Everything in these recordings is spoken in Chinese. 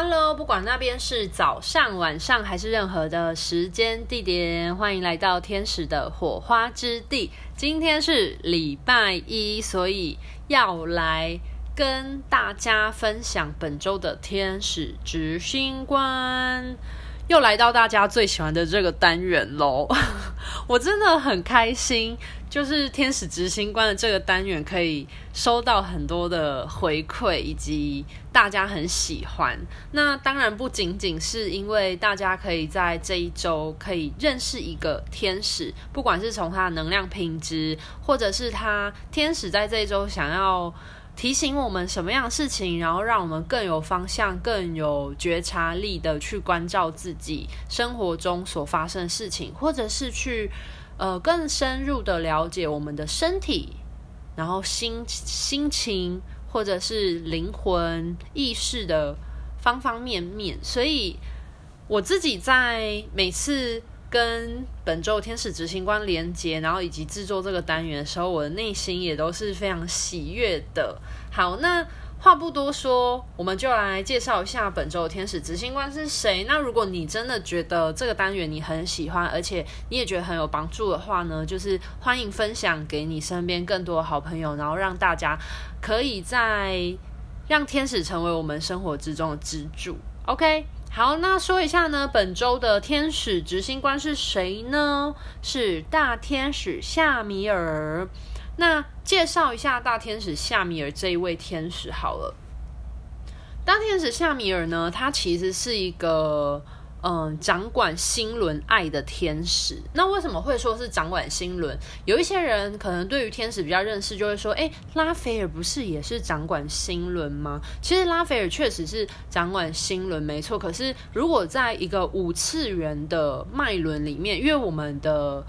Hello，不管那边是早上、晚上还是任何的时间地点，欢迎来到天使的火花之地。今天是礼拜一，所以要来跟大家分享本周的天使执行官。又来到大家最喜欢的这个单元喽，我真的很开心，就是天使执行官的这个单元可以收到很多的回馈，以及大家很喜欢。那当然不仅仅是因为大家可以在这一周可以认识一个天使，不管是从他的能量品质，或者是他天使在这一周想要。提醒我们什么样的事情，然后让我们更有方向、更有觉察力的去关照自己生活中所发生的事情，或者是去呃更深入的了解我们的身体，然后心心情，或者是灵魂意识的方方面面。所以我自己在每次。跟本周天使执行官连接，然后以及制作这个单元的时候，我的内心也都是非常喜悦的。好，那话不多说，我们就来介绍一下本周的天使执行官是谁。那如果你真的觉得这个单元你很喜欢，而且你也觉得很有帮助的话呢，就是欢迎分享给你身边更多的好朋友，然后让大家可以在让天使成为我们生活之中的支柱。OK。好，那说一下呢，本周的天使执行官是谁呢？是大天使夏米尔。那介绍一下大天使夏米尔这一位天使好了。大天使夏米尔呢，他其实是一个。嗯，掌管心轮爱的天使。那为什么会说是掌管心轮？有一些人可能对于天使比较认识，就会说：诶，拉斐尔不是也是掌管心轮吗？其实拉斐尔确实是掌管心轮，没错。可是如果在一个五次元的脉轮里面，因为我们的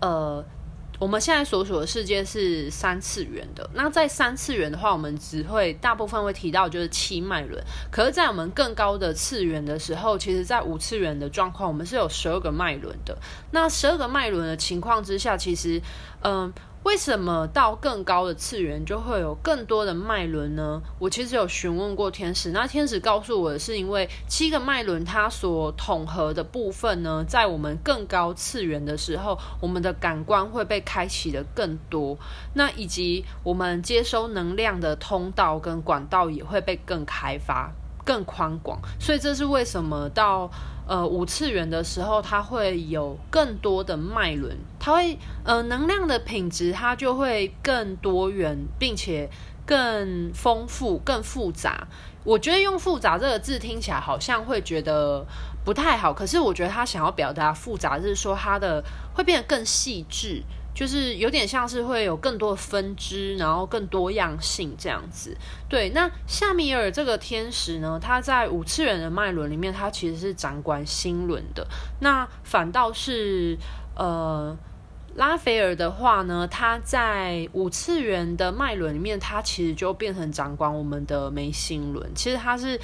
呃。我们现在所处的世界是三次元的，那在三次元的话，我们只会大部分会提到就是七脉轮。可是，在我们更高的次元的时候，其实，在五次元的状况，我们是有十二个脉轮的。那十二个脉轮的情况之下，其实，嗯。为什么到更高的次元就会有更多的脉轮呢？我其实有询问过天使，那天使告诉我的是，因为七个脉轮它所统合的部分呢，在我们更高次元的时候，我们的感官会被开启的更多，那以及我们接收能量的通道跟管道也会被更开发、更宽广，所以这是为什么到。呃，五次元的时候，它会有更多的脉轮，它会呃能量的品质，它就会更多元，并且更丰富、更复杂。我觉得用“复杂”这个字听起来好像会觉得不太好，可是我觉得他想要表达复杂，就是说它的会变得更细致。就是有点像是会有更多的分支，然后更多样性这样子。对，那夏米尔这个天使呢，他在五次元的脉轮里面，他其实是掌管心轮的。那反倒是呃拉斐尔的话呢，他在五次元的脉轮里面，他其实就变成掌管我们的眉心轮。其实他是。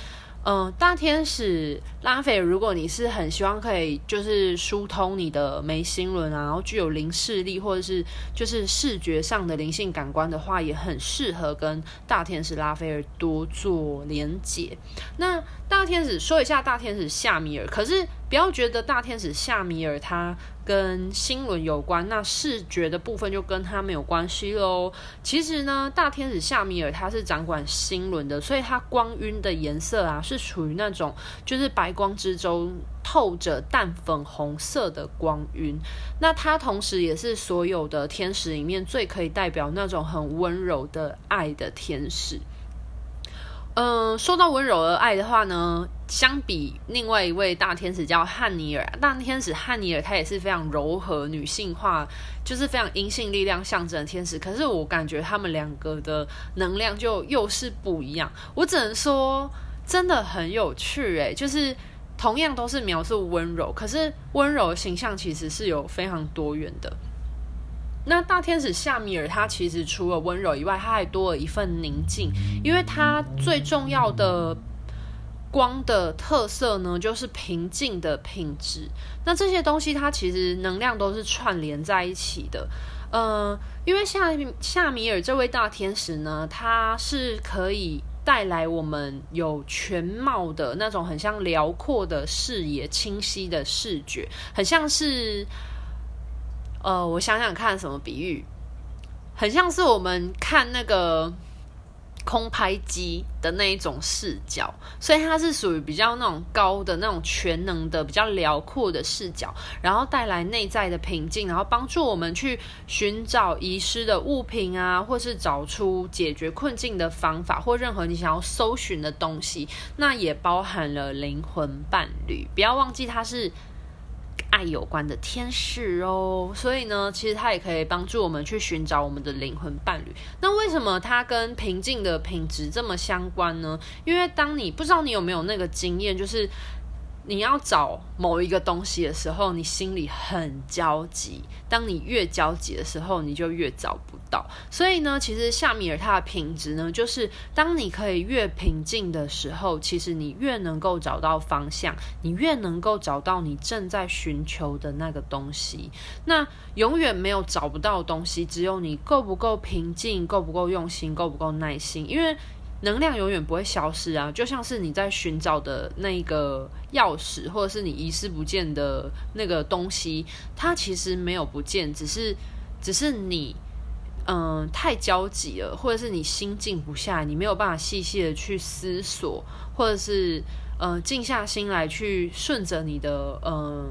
嗯，大天使拉斐尔，如果你是很希望可以就是疏通你的眉心轮啊，然后具有灵视力或者是就是视觉上的灵性感官的话，也很适合跟大天使拉斐尔多做连结。那大天使说一下大天使夏米尔，可是不要觉得大天使夏米尔他。跟心轮有关，那视觉的部分就跟他没有关系喽。其实呢，大天使夏米尔他是掌管心轮的，所以它光晕的颜色啊，是属于那种就是白光之中透着淡粉红色的光晕。那它同时也是所有的天使里面最可以代表那种很温柔的爱的天使。嗯，说到温柔而爱的话呢，相比另外一位大天使叫汉尼尔，大天使汉尼尔他也是非常柔和、女性化，就是非常阴性力量象征的天使。可是我感觉他们两个的能量就又是不一样。我只能说，真的很有趣诶，就是同样都是描述温柔，可是温柔形象其实是有非常多元的。那大天使夏米尔，他其实除了温柔以外，他还多了一份宁静，因为他最重要的光的特色呢，就是平静的品质。那这些东西，它其实能量都是串联在一起的。嗯、因为夏夏米尔这位大天使呢，他是可以。带来我们有全貌的那种很像辽阔的视野、清晰的视觉，很像是，呃，我想想看什么比喻，很像是我们看那个。空拍机的那一种视角，所以它是属于比较那种高的那种全能的、比较辽阔的视角，然后带来内在的平静，然后帮助我们去寻找遗失的物品啊，或是找出解决困境的方法，或任何你想要搜寻的东西。那也包含了灵魂伴侣，不要忘记它是。爱有关的天使哦，所以呢，其实它也可以帮助我们去寻找我们的灵魂伴侣。那为什么它跟平静的品质这么相关呢？因为当你不知道你有没有那个经验，就是。你要找某一个东西的时候，你心里很焦急。当你越焦急的时候，你就越找不到。所以呢，其实夏米尔它的品质呢，就是当你可以越平静的时候，其实你越能够找到方向，你越能够找到你正在寻求的那个东西。那永远没有找不到东西，只有你够不够平静，够不够用心，够不够耐心，因为。能量永远不会消失啊，就像是你在寻找的那个钥匙，或者是你遗失不见的那个东西，它其实没有不见，只是，只是你，嗯、太焦急了，或者是你心静不下，你没有办法细细的去思索，或者是，呃，静下心来去顺着你的，呃。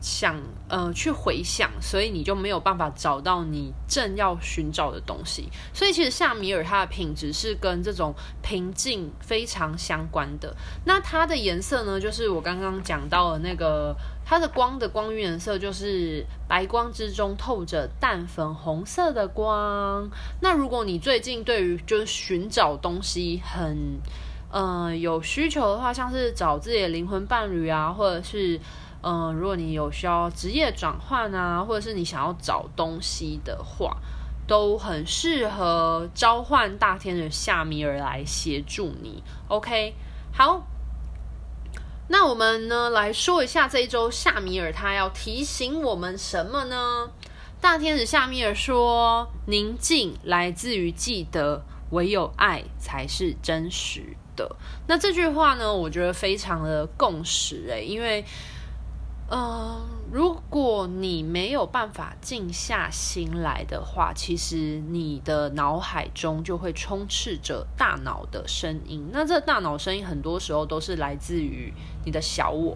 想呃去回想，所以你就没有办法找到你正要寻找的东西。所以其实夏米尔它的品质是跟这种平静非常相关的。那它的颜色呢，就是我刚刚讲到的那个，它的光的光晕颜色就是白光之中透着淡粉红色的光。那如果你最近对于就是寻找东西很呃有需求的话，像是找自己的灵魂伴侣啊，或者是。嗯，如果你有需要职业转换啊，或者是你想要找东西的话，都很适合召唤大天使夏米尔来协助你。OK，好，那我们呢来说一下这一周夏米尔他要提醒我们什么呢？大天使夏米尔说：“宁静来自于记得，唯有爱才是真实的。”那这句话呢，我觉得非常的共识诶，因为。嗯，如果你没有办法静下心来的话，其实你的脑海中就会充斥着大脑的声音。那这大脑声音很多时候都是来自于你的小我。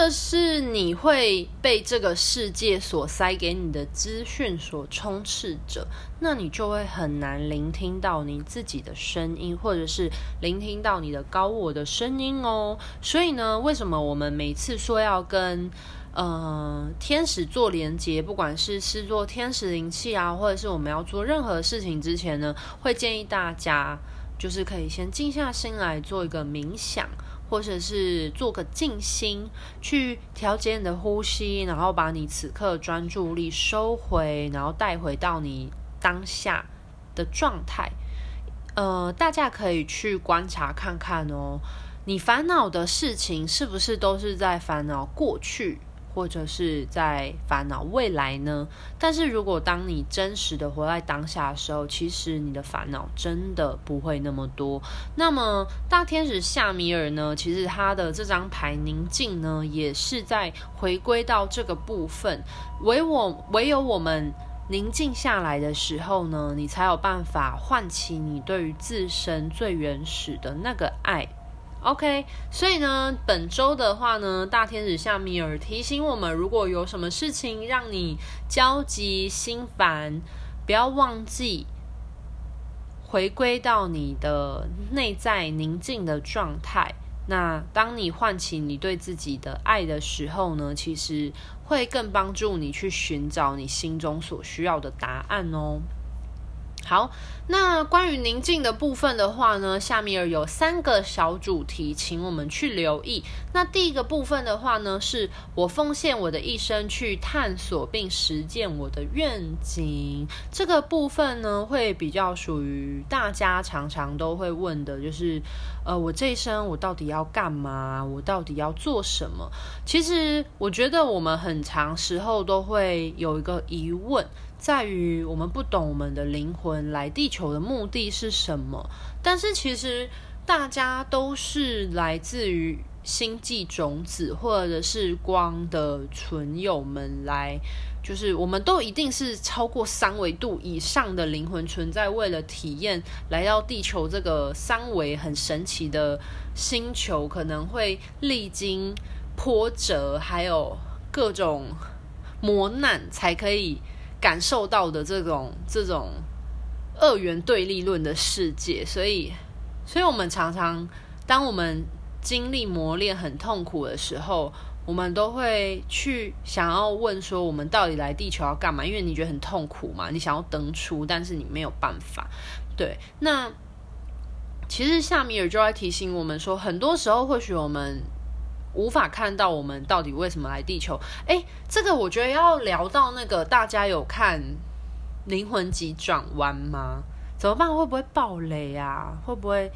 这是你会被这个世界所塞给你的资讯所充斥着，那你就会很难聆听到你自己的声音，或者是聆听到你的高我的声音哦。所以呢，为什么我们每次说要跟呃天使做连接，不管是是做天使灵气啊，或者是我们要做任何事情之前呢，会建议大家就是可以先静下心来做一个冥想。或者是做个静心，去调节你的呼吸，然后把你此刻专注力收回，然后带回到你当下的状态。呃，大家可以去观察看看哦，你烦恼的事情是不是都是在烦恼过去？或者是在烦恼未来呢？但是如果当你真实的活在当下的时候，其实你的烦恼真的不会那么多。那么大天使夏米尔呢？其实他的这张牌宁静呢，也是在回归到这个部分。唯我唯有我们宁静下来的时候呢，你才有办法唤起你对于自身最原始的那个爱。OK，所以呢，本周的话呢，大天使夏米尔提醒我们，如果有什么事情让你焦急心烦，不要忘记回归到你的内在宁静的状态。那当你唤起你对自己的爱的时候呢，其实会更帮助你去寻找你心中所需要的答案哦。好，那关于宁静的部分的话呢，夏米尔有三个小主题，请我们去留意。那第一个部分的话呢，是我奉献我的一生去探索并实践我的愿景。这个部分呢，会比较属于大家常常都会问的，就是呃，我这一生我到底要干嘛？我到底要做什么？其实我觉得我们很长时候都会有一个疑问，在于我们不懂我们的灵魂来地球的目的是什么。但是其实大家都是来自于。星际种子，或者是光的存有们来，就是我们都一定是超过三维度以上的灵魂存在，为了体验来到地球这个三维很神奇的星球，可能会历经波折，还有各种磨难，才可以感受到的这种这种二元对立论的世界。所以，所以我们常常当我们。经历磨练很痛苦的时候，我们都会去想要问说：我们到底来地球要干嘛？因为你觉得很痛苦嘛，你想要登出，但是你没有办法。对，那其实夏米尔就在提醒我们说，很多时候或许我们无法看到我们到底为什么来地球。诶，这个我觉得要聊到那个大家有看《灵魂急转弯》吗？怎么办？会不会爆雷啊？会不会？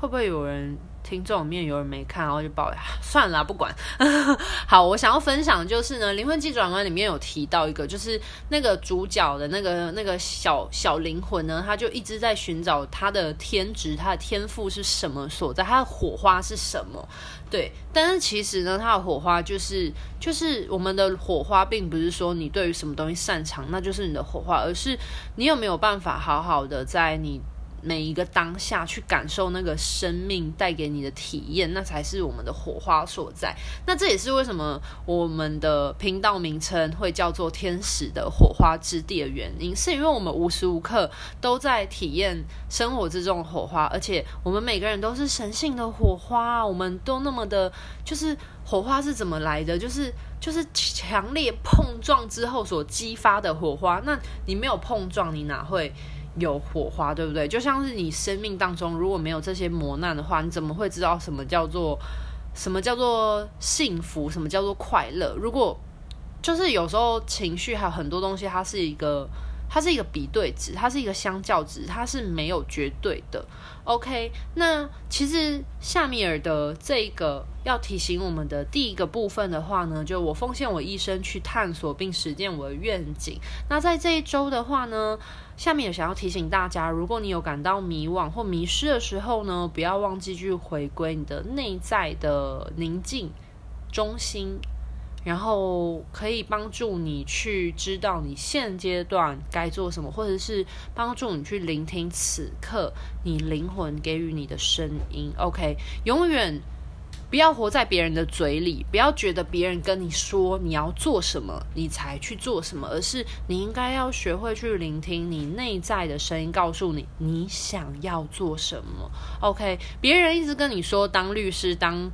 会不会有人？听众里面有人没看，然后就爆呀，算了，不管。好，我想要分享就是呢，《灵魂急转弯》里面有提到一个，就是那个主角的那个那个小小灵魂呢，他就一直在寻找他的天职，他的天赋是什么所在，他的火花是什么？对，但是其实呢，他的火花就是就是我们的火花，并不是说你对于什么东西擅长，那就是你的火花，而是你有没有办法好好的在你。每一个当下去感受那个生命带给你的体验，那才是我们的火花所在。那这也是为什么我们的频道名称会叫做“天使的火花之地”的原因，是因为我们无时无刻都在体验生活之中的火花，而且我们每个人都是神性的火花，我们都那么的，就是火花是怎么来的？就是就是强烈碰撞之后所激发的火花。那你没有碰撞，你哪会？有火花，对不对？就像是你生命当中如果没有这些磨难的话，你怎么会知道什么叫做什么叫做幸福，什么叫做快乐？如果就是有时候情绪还有很多东西，它是一个。它是一个比对值，它是一个相较值，它是没有绝对的。OK，那其实夏米尔的这个要提醒我们的第一个部分的话呢，就我奉献我一生去探索并实践我的愿景。那在这一周的话呢，夏米尔想要提醒大家，如果你有感到迷惘或迷失的时候呢，不要忘记去回归你的内在的宁静中心。然后可以帮助你去知道你现阶段该做什么，或者是帮助你去聆听此刻你灵魂给予你的声音。OK，永远不要活在别人的嘴里，不要觉得别人跟你说你要做什么，你才去做什么，而是你应该要学会去聆听你内在的声音，告诉你你想要做什么。OK，别人一直跟你说当律师当。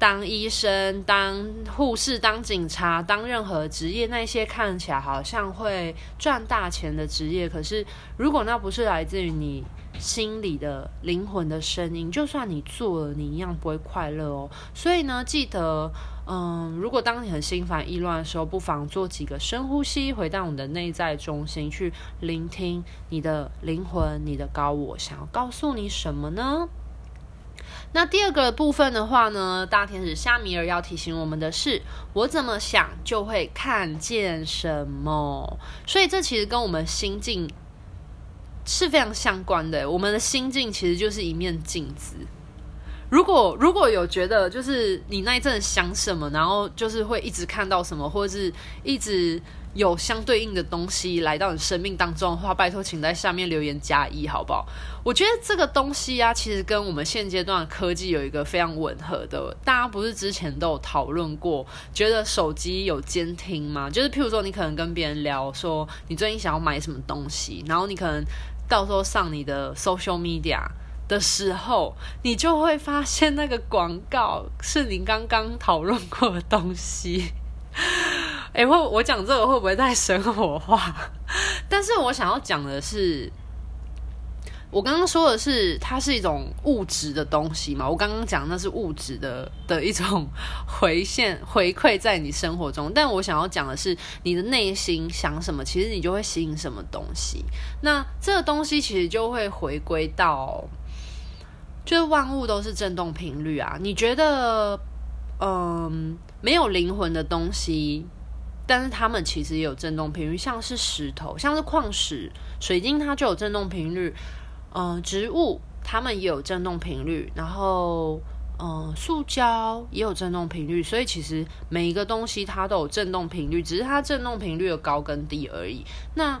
当医生、当护士、当警察、当任何职业，那些看起来好像会赚大钱的职业，可是如果那不是来自于你心里的灵魂的声音，就算你做了，你一样不会快乐哦。所以呢，记得，嗯，如果当你很心烦意乱的时候，不妨做几个深呼吸，回到你的内在中心，去聆听你的灵魂、你的高我想要告诉你什么呢？那第二个部分的话呢，大天使夏米尔要提醒我们的是，我怎么想就会看见什么。所以这其实跟我们心境是非常相关的。我们的心境其实就是一面镜子。如果如果有觉得就是你那一阵想什么，然后就是会一直看到什么，或者是一直。有相对应的东西来到你生命当中的话，拜托，请在下面留言加一，好不好？我觉得这个东西啊，其实跟我们现阶段的科技有一个非常吻合的。大家不是之前都有讨论过，觉得手机有监听吗？就是譬如说，你可能跟别人聊说你最近想要买什么东西，然后你可能到时候上你的 social media 的时候，你就会发现那个广告是你刚刚讨论过的东西。哎，会我讲这个会不会太生活化？但是我想要讲的是，我刚刚说的是它是一种物质的东西嘛。我刚刚讲那是物质的的一种回现回馈在你生活中，但我想要讲的是你的内心想什么，其实你就会吸引什么东西。那这个东西其实就会回归到。就是万物都是振动频率啊。你觉得，嗯，没有灵魂的东西，但是它们其实也有振动频率，像是石头，像是矿石、水晶，它就有振动频率。嗯，植物它们也有振动频率，然后。嗯，塑胶也有振动频率，所以其实每一个东西它都有振动频率，只是它振动频率的高跟低而已。那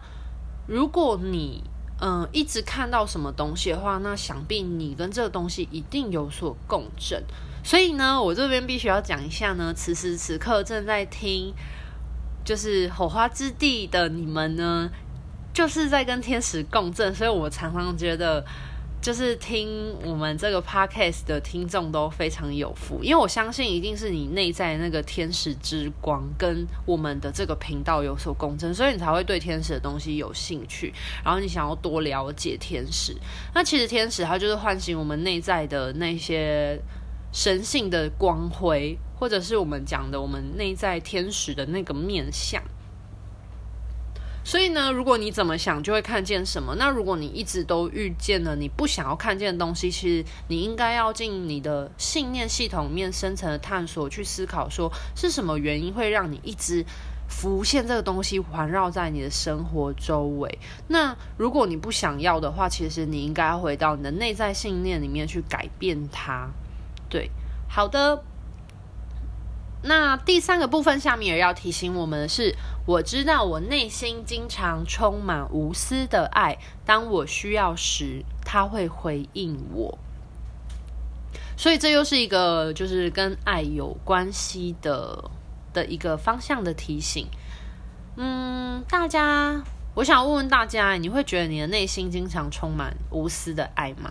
如果你嗯一直看到什么东西的话，那想必你跟这个东西一定有所共振。所以呢，我这边必须要讲一下呢，此时此刻正在听就是火花之地的你们呢，就是在跟天使共振，所以我常常觉得。就是听我们这个 podcast 的听众都非常有福，因为我相信一定是你内在那个天使之光跟我们的这个频道有所共振，所以你才会对天使的东西有兴趣，然后你想要多了解天使。那其实天使它就是唤醒我们内在的那些神性的光辉，或者是我们讲的我们内在天使的那个面相。所以呢，如果你怎么想，就会看见什么。那如果你一直都遇见了你不想要看见的东西，其实你应该要进你的信念系统里面深层的探索，去思考说是什么原因会让你一直浮现这个东西环绕在你的生活周围。那如果你不想要的话，其实你应该要回到你的内在信念里面去改变它。对，好的。那第三个部分，下面也要提醒我们的是，我知道我内心经常充满无私的爱，当我需要时，他会回应我。所以这又是一个就是跟爱有关系的的一个方向的提醒。嗯，大家，我想问问大家，你会觉得你的内心经常充满无私的爱吗？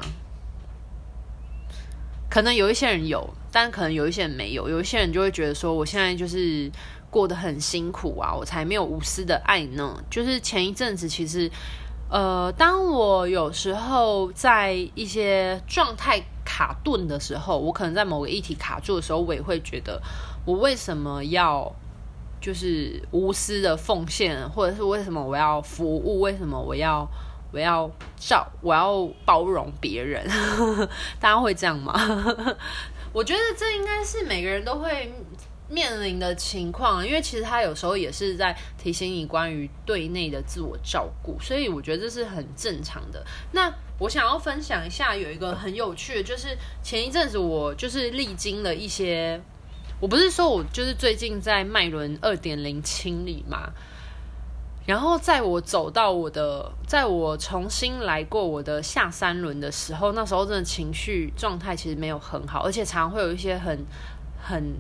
可能有一些人有，但可能有一些人没有。有一些人就会觉得说，我现在就是过得很辛苦啊，我才没有无私的爱呢。就是前一阵子，其实，呃，当我有时候在一些状态卡顿的时候，我可能在某个议题卡住的时候，我也会觉得，我为什么要就是无私的奉献，或者是为什么我要服务，为什么我要？我要照，我要包容别人，大家会这样吗？我觉得这应该是每个人都会面临的情况，因为其实他有时候也是在提醒你关于对内的自我照顾，所以我觉得这是很正常的。那我想要分享一下，有一个很有趣的，就是前一阵子我就是历经了一些，我不是说我就是最近在脉轮二点零清理嘛。然后在我走到我的，在我重新来过我的下三轮的时候，那时候真的情绪状态其实没有很好，而且常常会有一些很很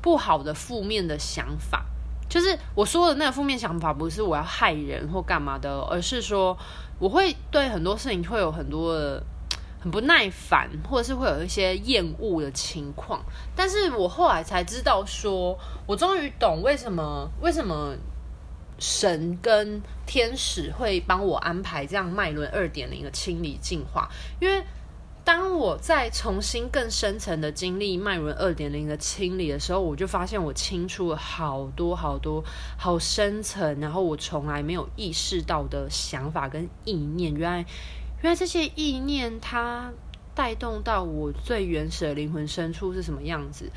不好的负面的想法。就是我说的那个负面想法，不是我要害人或干嘛的，而是说我会对很多事情会有很多的很不耐烦，或者是会有一些厌恶的情况。但是我后来才知道说，说我终于懂为什么为什么。神跟天使会帮我安排这样脉轮二点零的清理净化，因为当我再重新更深层的经历脉轮二点零的清理的时候，我就发现我清出了好多好多好深层，然后我从来没有意识到的想法跟意念，原来原来这些意念它带动到我最原始的灵魂深处是什么样子，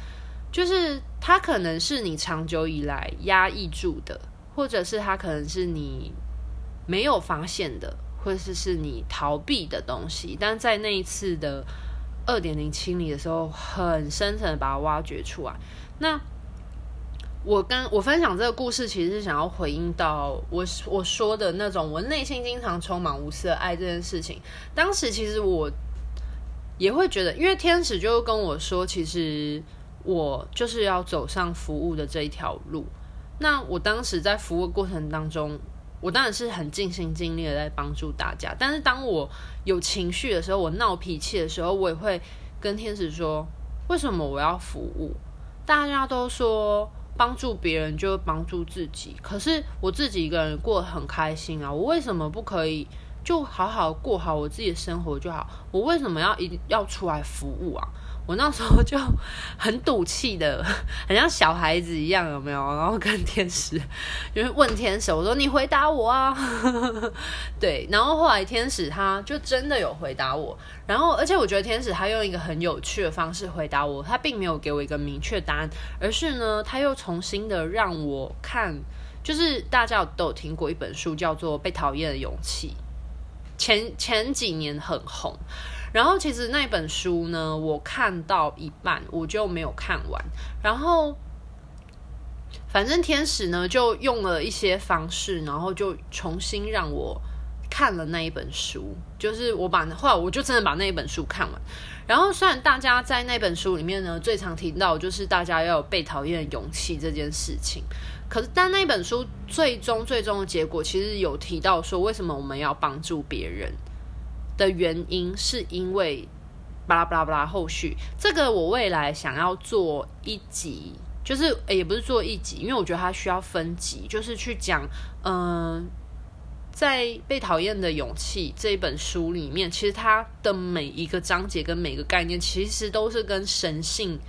就是它可能是你长久以来压抑住的。或者是它可能是你没有发现的，或者是是你逃避的东西，但在那一次的二点零清理的时候，很深层的把它挖掘出来。那我跟我分享这个故事，其实是想要回应到我我说的那种我内心经常充满无私的爱这件事情。当时其实我也会觉得，因为天使就跟我说，其实我就是要走上服务的这一条路。那我当时在服务过程当中，我当然是很尽心尽力的在帮助大家。但是当我有情绪的时候，我闹脾气的时候，我也会跟天使说：为什么我要服务？大家都说帮助别人就帮助自己，可是我自己一个人过得很开心啊！我为什么不可以就好好过好我自己的生活就好。我为什么要一定要出来服务啊？我那时候就很赌气的，很像小孩子一样，有没有？然后跟天使就是问天使，我说你回答我啊。对，然后后来天使他就真的有回答我，然后而且我觉得天使他用一个很有趣的方式回答我，他并没有给我一个明确答案，而是呢，他又重新的让我看，就是大家都有听过一本书叫做《被讨厌的勇气》，前前几年很红。然后其实那本书呢，我看到一半我就没有看完。然后反正天使呢就用了一些方式，然后就重新让我看了那一本书。就是我把后来我就真的把那一本书看完。然后虽然大家在那本书里面呢最常听到就是大家要有被讨厌的勇气这件事情，可是但那本书最终最终的结果其实有提到说，为什么我们要帮助别人。的原因是因为巴拉巴拉巴拉，后续这个我未来想要做一集，就是也不是做一集，因为我觉得它需要分集，就是去讲，嗯、在被讨厌的勇气这一本书里面，其实它的每一个章节跟每个概念，其实都是跟神性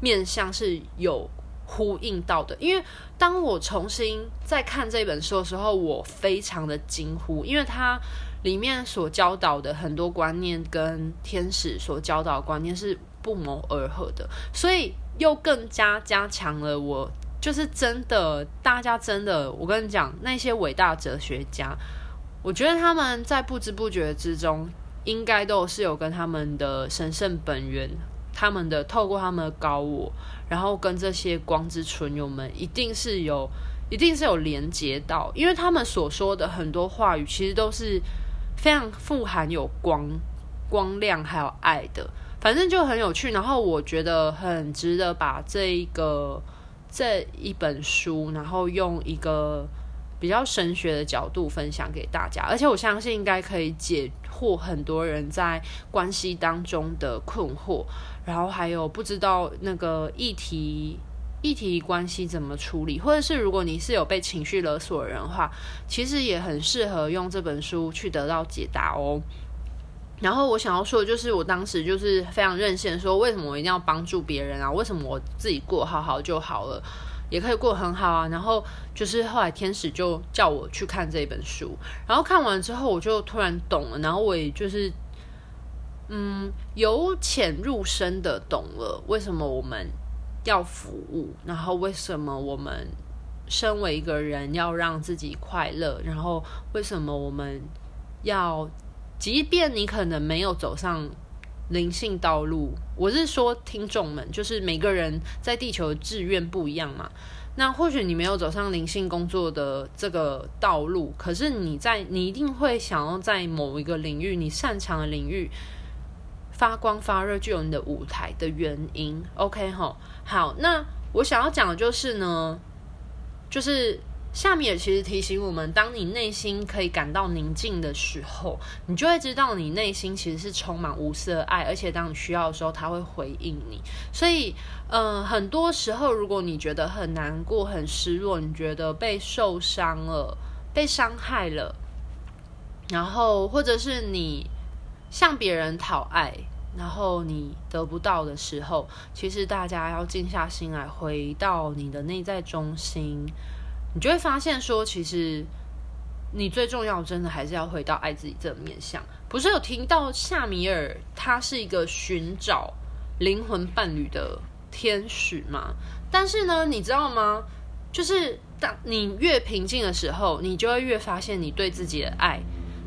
面向是有呼应到的。因为当我重新再看这本书的时候，我非常的惊呼，因为它。里面所教导的很多观念跟天使所教导的观念是不谋而合的，所以又更加加强了我就是真的，大家真的，我跟你讲，那些伟大哲学家，我觉得他们在不知不觉之中，应该都是有跟他们的神圣本源，他们的透过他们的高我，然后跟这些光之存友们，一定是有，一定是有连接到，因为他们所说的很多话语，其实都是。非常富含有光、光亮还有爱的，反正就很有趣。然后我觉得很值得把这一个这一本书，然后用一个比较神学的角度分享给大家。而且我相信应该可以解惑很多人在关系当中的困惑，然后还有不知道那个议题。议题关系怎么处理，或者是如果你是有被情绪勒索人的话，其实也很适合用这本书去得到解答哦。然后我想要说的就是，我当时就是非常任性，说为什么我一定要帮助别人啊？为什么我自己过好好就好了，也可以过很好啊？然后就是后来天使就叫我去看这本书，然后看完之后我就突然懂了，然后我也就是嗯由浅入深的懂了为什么我们。要服务，然后为什么我们身为一个人要让自己快乐？然后为什么我们要，即便你可能没有走上灵性道路，我是说听众们，就是每个人在地球的志愿不一样嘛。那或许你没有走上灵性工作的这个道路，可是你在你一定会想要在某一个领域，你擅长的领域。发光发热，具有你的舞台的原因，OK 齁，好，那我想要讲的就是呢，就是夏米也其实提醒我们，当你内心可以感到宁静的时候，你就会知道你内心其实是充满无私的爱，而且当你需要的时候，他会回应你。所以，嗯、很多时候，如果你觉得很难过、很失落，你觉得被受伤了、被伤害了，然后或者是你向别人讨爱。然后你得不到的时候，其实大家要静下心来，回到你的内在中心，你就会发现说，其实你最重要，真的还是要回到爱自己这个面向。不是有听到夏米尔，他是一个寻找灵魂伴侣的天使吗？但是呢，你知道吗？就是当你越平静的时候，你就会越发现你对自己的爱。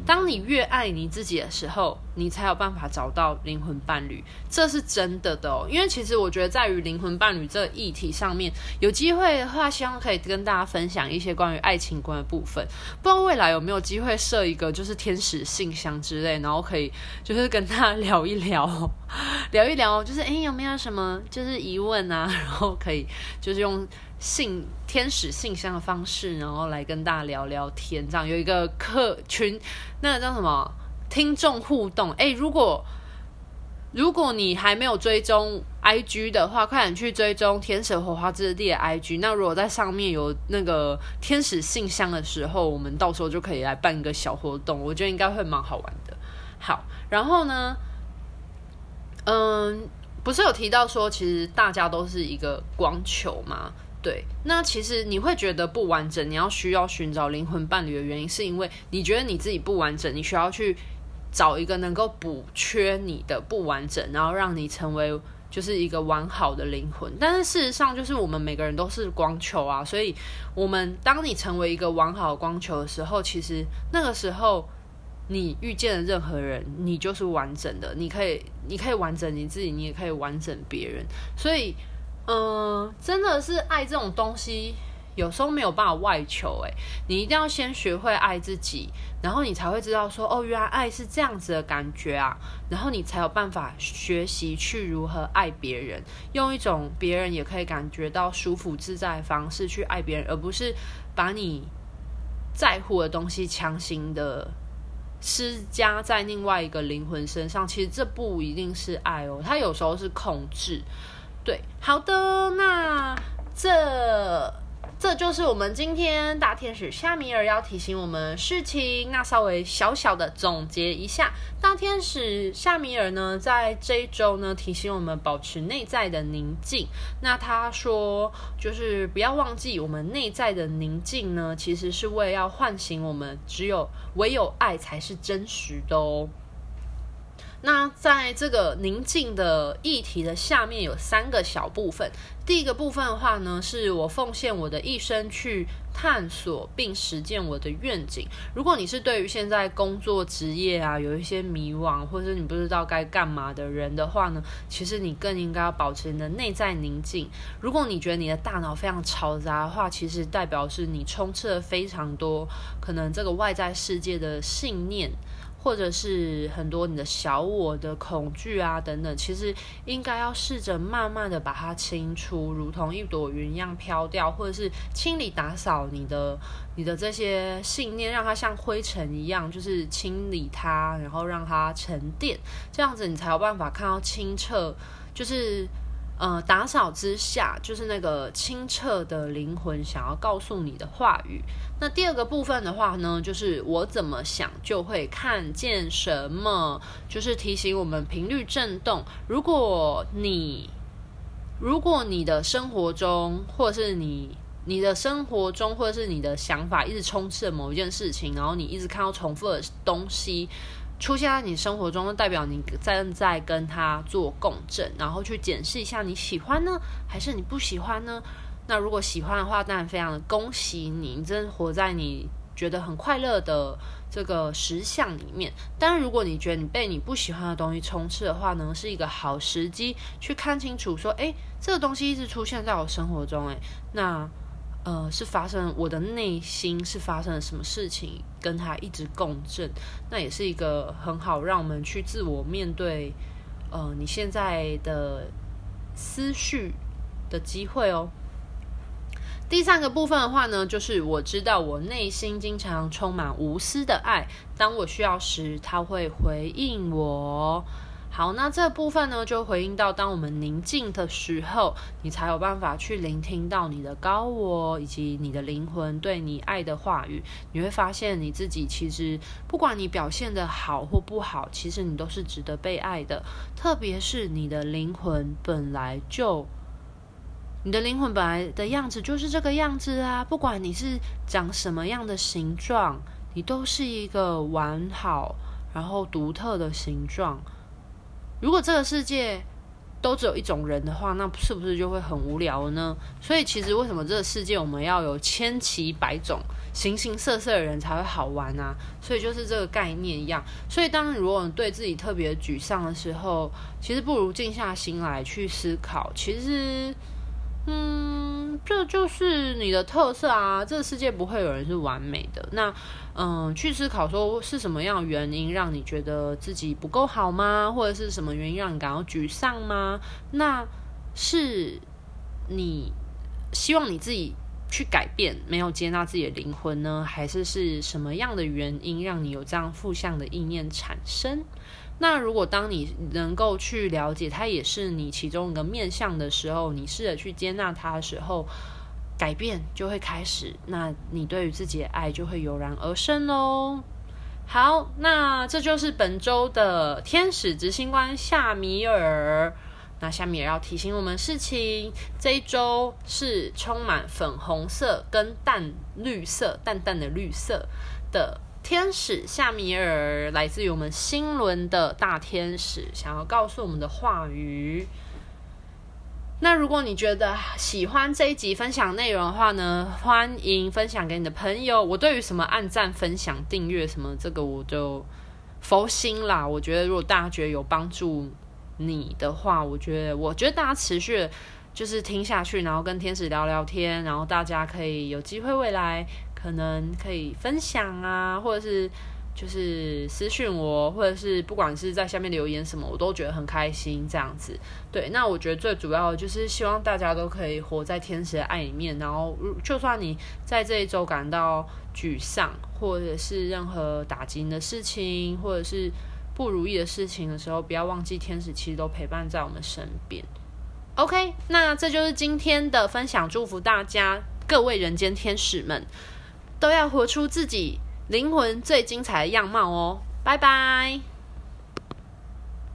当你越爱你自己的时候，你才有办法找到灵魂伴侣，这是真的的。因为其实我觉得，在于灵魂伴侣这个议题上面，有机会的话，希望可以跟大家分享一些关于爱情观的部分。不知道未来有没有机会设一个就是天使信箱之类，然后可以就是跟大家聊一聊，聊一聊，就是诶，有没有什么就是疑问啊？然后可以就是用。信天使信箱的方式，然后来跟大家聊聊天，这样有一个客群，那个叫什么听众互动？诶，如果如果你还没有追踪 IG 的话，快点去追踪天使火花之地的 IG。那如果在上面有那个天使信箱的时候，我们到时候就可以来办一个小活动，我觉得应该会蛮好玩的。好，然后呢，嗯，不是有提到说，其实大家都是一个光球吗？对，那其实你会觉得不完整，你要需要寻找灵魂伴侣的原因，是因为你觉得你自己不完整，你需要去找一个能够补缺你的不完整，然后让你成为就是一个完好的灵魂。但是事实上，就是我们每个人都是光球啊，所以我们当你成为一个完好的光球的时候，其实那个时候你遇见的任何人，你就是完整的，你可以，你可以完整你自己，你也可以完整别人，所以。嗯，真的是爱这种东西，有时候没有办法外求。诶，你一定要先学会爱自己，然后你才会知道说，哦，原来爱是这样子的感觉啊。然后你才有办法学习去如何爱别人，用一种别人也可以感觉到舒服自在的方式去爱别人，而不是把你在乎的东西强行的施加在另外一个灵魂身上。其实这不一定是爱哦，它有时候是控制。对，好的，那这这就是我们今天大天使夏米尔要提醒我们事情。那稍微小小的总结一下，大天使夏米尔呢，在这一周呢，提醒我们保持内在的宁静。那他说，就是不要忘记，我们内在的宁静呢，其实是为了要唤醒我们，只有唯有爱才是真实的哦。那在这个宁静的议题的下面有三个小部分。第一个部分的话呢，是我奉献我的一生去探索并实践我的愿景。如果你是对于现在工作职业啊有一些迷惘，或者是你不知道该干嘛的人的话呢，其实你更应该要保持你的内在宁静。如果你觉得你的大脑非常嘈杂的话，其实代表是你充斥了非常多可能这个外在世界的信念。或者是很多你的小我的恐惧啊等等，其实应该要试着慢慢的把它清除，如同一朵云一样飘掉，或者是清理打扫你的你的这些信念，让它像灰尘一样，就是清理它，然后让它沉淀，这样子你才有办法看到清澈，就是。呃，打扫之下，就是那个清澈的灵魂想要告诉你的话语。那第二个部分的话呢，就是我怎么想就会看见什么，就是提醒我们频率震动。如果你，如果你的生活中，或是你你的生活中，或者是你的想法一直充斥着某一件事情，然后你一直看到重复的东西。出现在你生活中，代表你正在跟他做共振，然后去检视一下你喜欢呢，还是你不喜欢呢？那如果喜欢的话，当然非常的恭喜你，你真的活在你觉得很快乐的这个实相里面。但如果你觉得你被你不喜欢的东西充斥的话呢，是一个好时机去看清楚，说，诶，这个东西一直出现在我生活中，诶，那。呃，是发生我的内心是发生了什么事情，跟他一直共振，那也是一个很好让我们去自我面对，呃，你现在的思绪的机会哦。第三个部分的话呢，就是我知道我内心经常充满无私的爱，当我需要时，他会回应我。好，那这部分呢，就回应到，当我们宁静的时候，你才有办法去聆听到你的高我以及你的灵魂对你爱的话语。你会发现你自己其实，不管你表现得好或不好，其实你都是值得被爱的。特别是你的灵魂本来就，你的灵魂本来的样子就是这个样子啊。不管你是长什么样的形状，你都是一个完好然后独特的形状。如果这个世界都只有一种人的话，那是不是就会很无聊呢？所以其实为什么这个世界我们要有千奇百种、形形色色的人才会好玩啊？所以就是这个概念一样。所以当如果你对自己特别沮丧的时候，其实不如静下心来去思考，其实。这就是你的特色啊！这个世界不会有人是完美的。那，嗯，去思考说是什么样的原因让你觉得自己不够好吗？或者是什么原因让你感到沮丧吗？那是你希望你自己去改变，没有接纳自己的灵魂呢？还是是什么样的原因让你有这样负向的意念产生？那如果当你能够去了解它也是你其中一个面向的时候，你试着去接纳它的时候，改变就会开始。那你对于自己的爱就会油然而生哦。好，那这就是本周的天使执行官夏米尔。那下面也要提醒我们事情，这一周是充满粉红色跟淡绿色、淡淡的绿色的天使夏米尔，来自于我们心轮的大天使，想要告诉我们的话语。那如果你觉得喜欢这一集分享内容的话呢，欢迎分享给你的朋友。我对于什么按赞、分享、订阅什么这个，我就佛心啦。我觉得如果大家觉得有帮助。你的话，我觉得，我觉得大家持续就是听下去，然后跟天使聊聊天，然后大家可以有机会未来可能可以分享啊，或者是就是私讯我，或者是不管是在下面留言什么，我都觉得很开心这样子。对，那我觉得最主要就是希望大家都可以活在天使的爱里面，然后就算你在这一周感到沮丧，或者是任何打击的事情，或者是。不如意的事情的时候，不要忘记天使其实都陪伴在我们身边。OK，那这就是今天的分享，祝福大家，各位人间天使们都要活出自己灵魂最精彩的样貌哦！拜拜。